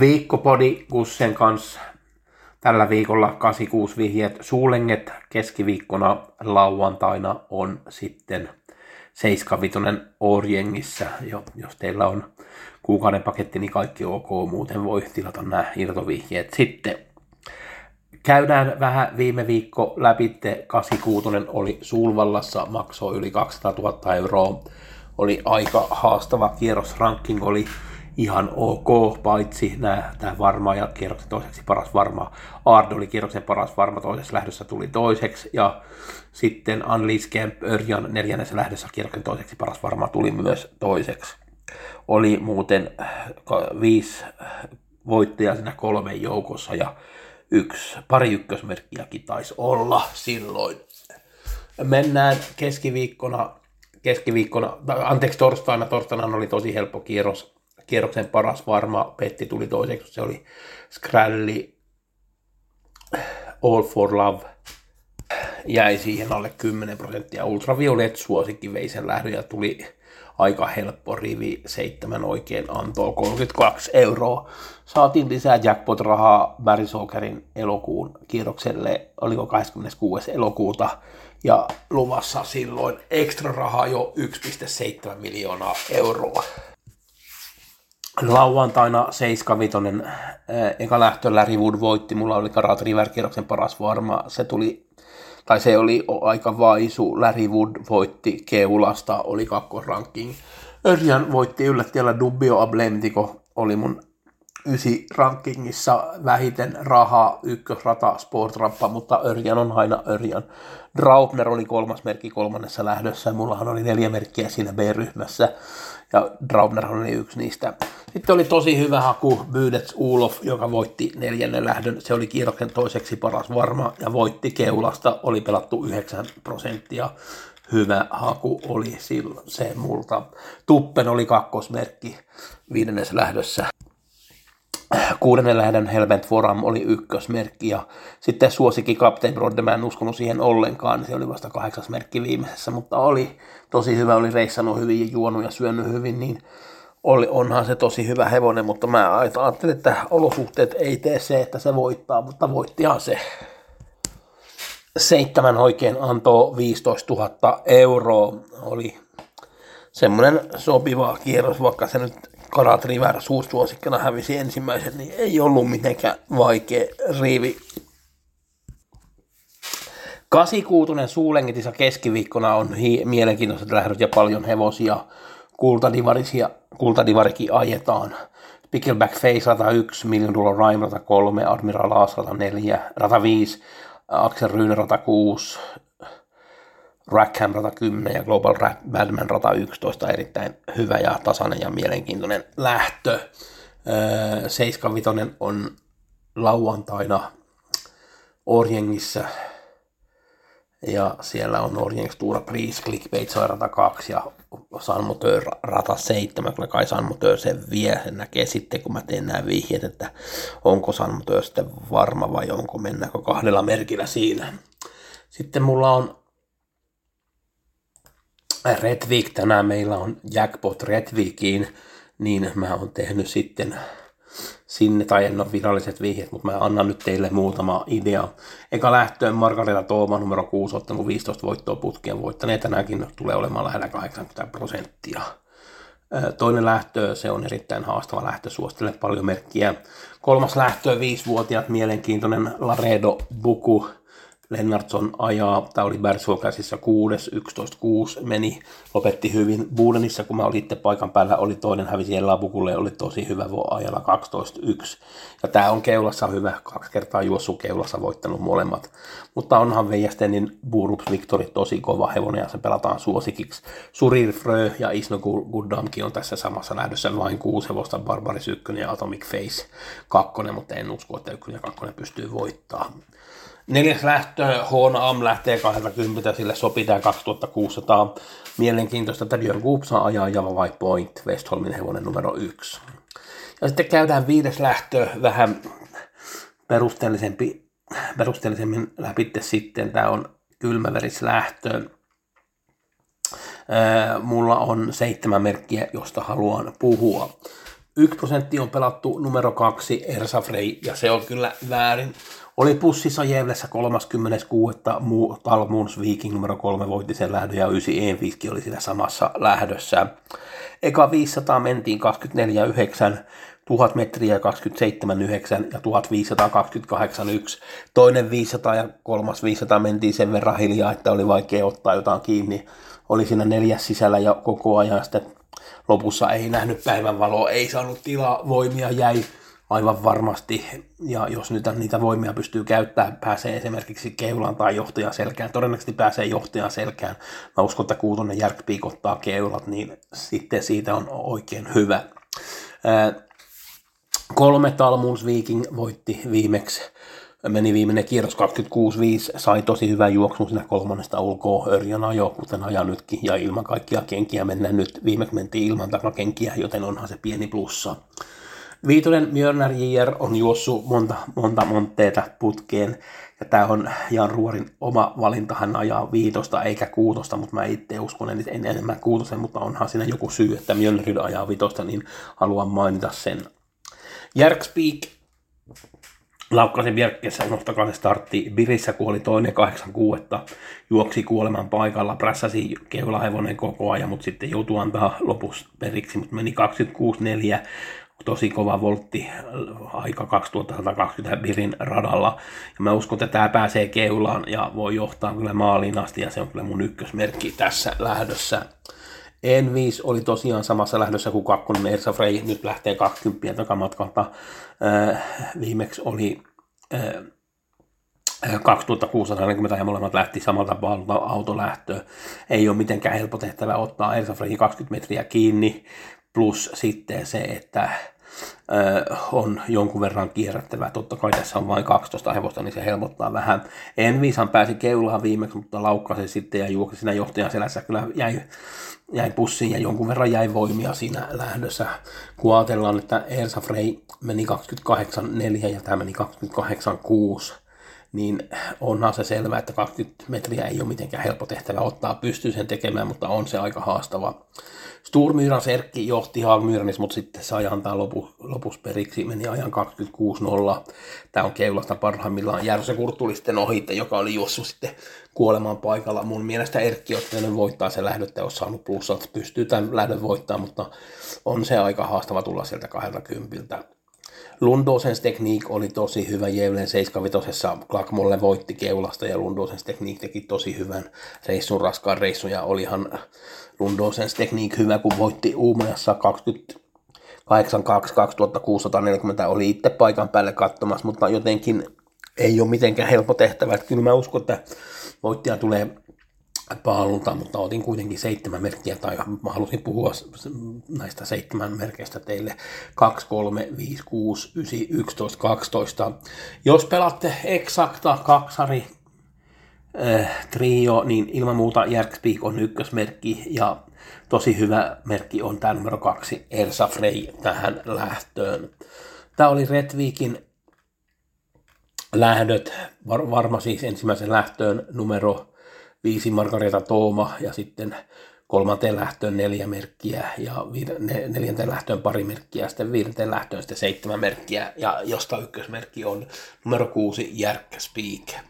Viikkopodi Gussen kanssa. Tällä viikolla 86 vihjeet suulenget. Keskiviikkona lauantaina on sitten 75 Orjengissä. Jo, jos teillä on kuukauden paketti, niin kaikki ok. Muuten voi tilata nämä irtovihjeet sitten. Käydään vähän viime viikko läpi. 86 oli Sulvallassa, maksoi yli 200 000 euroa. Oli aika haastava kierros. Ranking oli ihan ok, paitsi tämä varma ja kierroksen toiseksi paras varma. Ard oli kierroksen paras varma, toisessa lähdössä tuli toiseksi. Ja sitten Unleash Camp Örjan neljännessä lähdössä kierroksen toiseksi paras varma tuli myös toiseksi. Oli muuten ka- viisi voittajaa siinä kolmen joukossa ja yksi, pari ykkösmerkkiäkin taisi olla silloin. Mennään keskiviikkona, keskiviikkona, anteeksi torstaina, torstaina oli tosi helppo kierros, kierroksen paras varma, Petti tuli toiseksi, se oli Skralli All for Love, jäi siihen alle 10 prosenttia. Ultraviolet suosikki vei sen lähdön ja tuli aika helppo rivi, seitsemän oikein antoi 32 euroa. Saatiin lisää jackpot-rahaa Barry Sokerin elokuun kierrokselle, oliko 26. elokuuta, ja luvassa silloin ekstra rahaa jo 1,7 miljoonaa euroa. Lauantaina 75 eka lähtö Larry Wood voitti, mulla oli Karat River paras varma, se tuli tai se oli aika vaisu. Larry Wood voitti Keulasta, oli kakkosranking. Örjan voitti yllättäjällä Dubbio Ablemtiko, oli mun ysi rankingissa vähiten rahaa, ykkösrata, sportrappa, mutta Örjan on aina Örjan. Draupner oli kolmas merkki kolmannessa lähdössä, mullahan oli neljä merkkiä siinä B-ryhmässä, ja Draupner oli yksi niistä. Sitten oli tosi hyvä haku Bydets Ulof, joka voitti neljännen lähdön. Se oli kierroksen toiseksi paras varma ja voitti keulasta. Oli pelattu 9 prosenttia. Hyvä haku oli silloin se multa. Tuppen oli kakkosmerkki viidennessä lähdössä. Kuudennen lähdön Helmet Forum oli ykkösmerkki ja sitten suosikki Captain Brodde, mä en uskonut siihen ollenkaan, niin se oli vasta kahdeksas merkki viimeisessä, mutta oli tosi hyvä, oli reissannut hyvin ja juonut ja syönyt hyvin, niin oli, onhan se tosi hyvä hevonen, mutta mä ajattelin, että olosuhteet ei tee se, että se voittaa, mutta voittihan se. Seitsemän oikein antoi 15 000 euroa. Oli semmoinen sopiva kierros, vaikka se nyt Karat River suursuosikkina hävisi ensimmäisen, niin ei ollut mitenkään vaikea riivi. 86 suulengitissä keskiviikkona on hi- mielenkiintoiset lähdöt ja paljon hevosia kultadivarisia, kultadivarikin ajetaan. Pickleback Face 101, Million Dollar Rhyme rata 3, Admiral Aas rata 4, rata 5, Axel Rune rata 6, Rackham rata 10 ja Global Badman rata 11, erittäin hyvä ja tasainen ja mielenkiintoinen lähtö. 75 on lauantaina Orjengissä ja siellä on Orjens Tuura Priis, Clickbait rata 2 ja Moteur rata 7, kyllä kai San Moteur sen vie, sen näkee sitten kun mä teen nämä vihjeet, että onko San Moteur sitten varma vai onko mennäänkö kahdella merkillä siinä. Sitten mulla on Red Week, tänään meillä on Jackpot Red Weekiin, niin mä oon tehnyt sitten sinne, tai en ole viralliset vihjeet, mutta mä annan nyt teille muutama idea. Eka lähtöön Margareta Tooma numero 6 ottanut 15 voittoa putkeen voittaneet, tänäänkin tulee olemaan lähellä 80 prosenttia. Toinen lähtö, se on erittäin haastava lähtö, suosittelen paljon merkkiä. Kolmas lähtö, viisivuotiaat, mielenkiintoinen Laredo Buku, Lennartson ajaa. Tämä oli Bersuo käsissä 6, 11, 6 meni, lopetti hyvin. Budenissa, kun mä olin itse paikan päällä, oli toinen hävisi Labukulle, oli tosi hyvä ajalla 12, 1. Ja tämä on keulassa hyvä, kaksi kertaa juossu keulassa voittanut molemmat. Mutta onhan Veijästenin Burups Victory tosi kova hevonen ja se pelataan suosikiksi. Surir Frö ja Isno Guddamki on tässä samassa lähdössä vain kuusi hevosta, Barbaris 1 ja Atomic Face 2, mutta en usko, että 1 ja 2 pystyy voittaa. Neljäs lähtö, H&M lähtee 20, sille sopii tämä 2600. Mielenkiintoista, että Björn Goopsa ajaa Java vai Point, Westholmin hevonen numero yksi. Ja sitten käydään viides lähtö vähän perusteellisempi, perusteellisemmin läpi sitten. Tämä on kylmäverislähtö. Mulla on seitsemän merkkiä, josta haluan puhua. Yksi prosentti on pelattu numero kaksi Ersa Frey, ja se on kyllä väärin. Oli pussissa Jevlessä 36. Talmuns Viking numero 3 voitti sen lähdön ja 9 Enfiski oli siinä samassa lähdössä. Eka 500 mentiin 24,9, 1000 metriä 27,9 ja 1528,1. Toinen 500 ja kolmas 500 mentiin sen verran hiljaa, että oli vaikea ottaa jotain kiinni. Oli siinä neljäs sisällä ja koko ajan sitten lopussa ei nähnyt päivänvaloa, ei saanut tilaa, voimia jäi aivan varmasti, ja jos nyt niitä voimia pystyy käyttämään, pääsee esimerkiksi keulaan tai johtajan selkään, todennäköisesti pääsee johtajan selkään. Mä uskon, että kuutonen Järk piikottaa keulat, niin sitten siitä on oikein hyvä. kolme Talmuns Viking voitti viimeksi meni viimeinen kierros 26-5, sai tosi hyvän juoksun siinä kolmannesta ulkoa, Örjön ajo, kuten ajan nytkin, ja ilman kaikkia kenkiä mennään nyt, viimeksi mentiin ilman takakenkiä, joten onhan se pieni plussa. Viitonen Mjörnär JR on juossut monta, monta montteita putkeen, ja tämä on Jan Ruorin oma valinta, hän ajaa viitosta eikä kuutosta, mutta mä itse uskon en, en enemmän kuutosen, mutta onhan siinä joku syy, että Mjörnär ajaa viitosta, niin haluan mainita sen. Järkspeak Laukkasin Bjerkkeessä se startti. Birissä kuoli toinen 86. Juoksi kuoleman paikalla. Prässäsi keulahevonen koko ajan, mutta sitten joutui antaa lopussa periksi. Mutta meni 26-4 tosi kova voltti aika 2120 Birin radalla. Ja mä uskon, että tämä pääsee keulaan ja voi johtaa kyllä maaliin asti ja se on kyllä mun ykkösmerkki tässä lähdössä. N5 oli tosiaan samassa lähdössä kuin kakkonen Mersa Frey, nyt lähtee 20 takamatkalta. Äh, viimeksi oli äh, 2640 ja molemmat lähti samalta autolähtöä. Ei ole mitenkään helppo tehtävä ottaa Ersa Frey 20 metriä kiinni, plus sitten se, että on jonkun verran kierrättävää. Totta kai tässä on vain 12 hevosta, niin se helpottaa vähän. Envisan pääsi keulaan viimeksi, mutta laukkasi sitten ja juoksi siinä johtajan selässä. Kyllä jäi, jäi pussiin ja jonkun verran jäi voimia siinä lähdössä. Kun ajatellaan, että Ersa Frey meni 28.4 ja tämä meni 28.6, niin onhan se selvää, että 20 metriä ei ole mitenkään helppo tehtävä ottaa, pystyy sen tekemään, mutta on se aika haastava. Sturmyran Serkki johti Hagmyranis, mutta sitten sai antaa lopu, lopus periksi, meni ajan 26-0. Tämä on keulasta parhaimmillaan Järse Kurtulisten ohitte, joka oli juossut sitten kuolemaan paikalla. Mun mielestä Erkki Ottainen voittaa sen lähdöt, jos saanut plussat, pystyy tämän lähdön voittaa, mutta on se aika haastava tulla sieltä 20. Lundosens tekniik oli tosi hyvä. Jevlen 75 Klakmolle voitti keulasta ja Lundosens tekniik teki tosi hyvän reissun, raskaan reissun ja olihan Lundosens tekniik hyvä, kun voitti Uumajassa 28 2640 oli itse paikan päälle katsomassa, mutta jotenkin ei ole mitenkään helppo tehtävä. Että kyllä mä uskon, että voittaja tulee paalulta, mutta otin kuitenkin seitsemän merkkiä, tai mä halusin puhua näistä seitsemän merkeistä teille 2, 3, 5, 6, 9, 11, 12. Jos pelaatte eksakta kaksari äh, trio, niin ilman muuta Järkspeak on ykkösmerkki, ja tosi hyvä merkki on tämä numero kaksi, Ersa Frey tähän lähtöön. Tämä oli Redvikin lähdöt, var, varma siis ensimmäisen lähtöön numero viisi Margareta Tooma ja sitten kolmanteen lähtöön neljä merkkiä ja neljänteen lähtöön pari merkkiä ja sitten viidenteen lähtöön sitten seitsemän merkkiä ja josta ykkösmerkki on numero kuusi Järkkä Speak.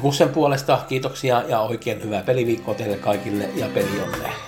Gussen puolesta kiitoksia ja oikein hyvää peliviikkoa teille kaikille ja peli onne.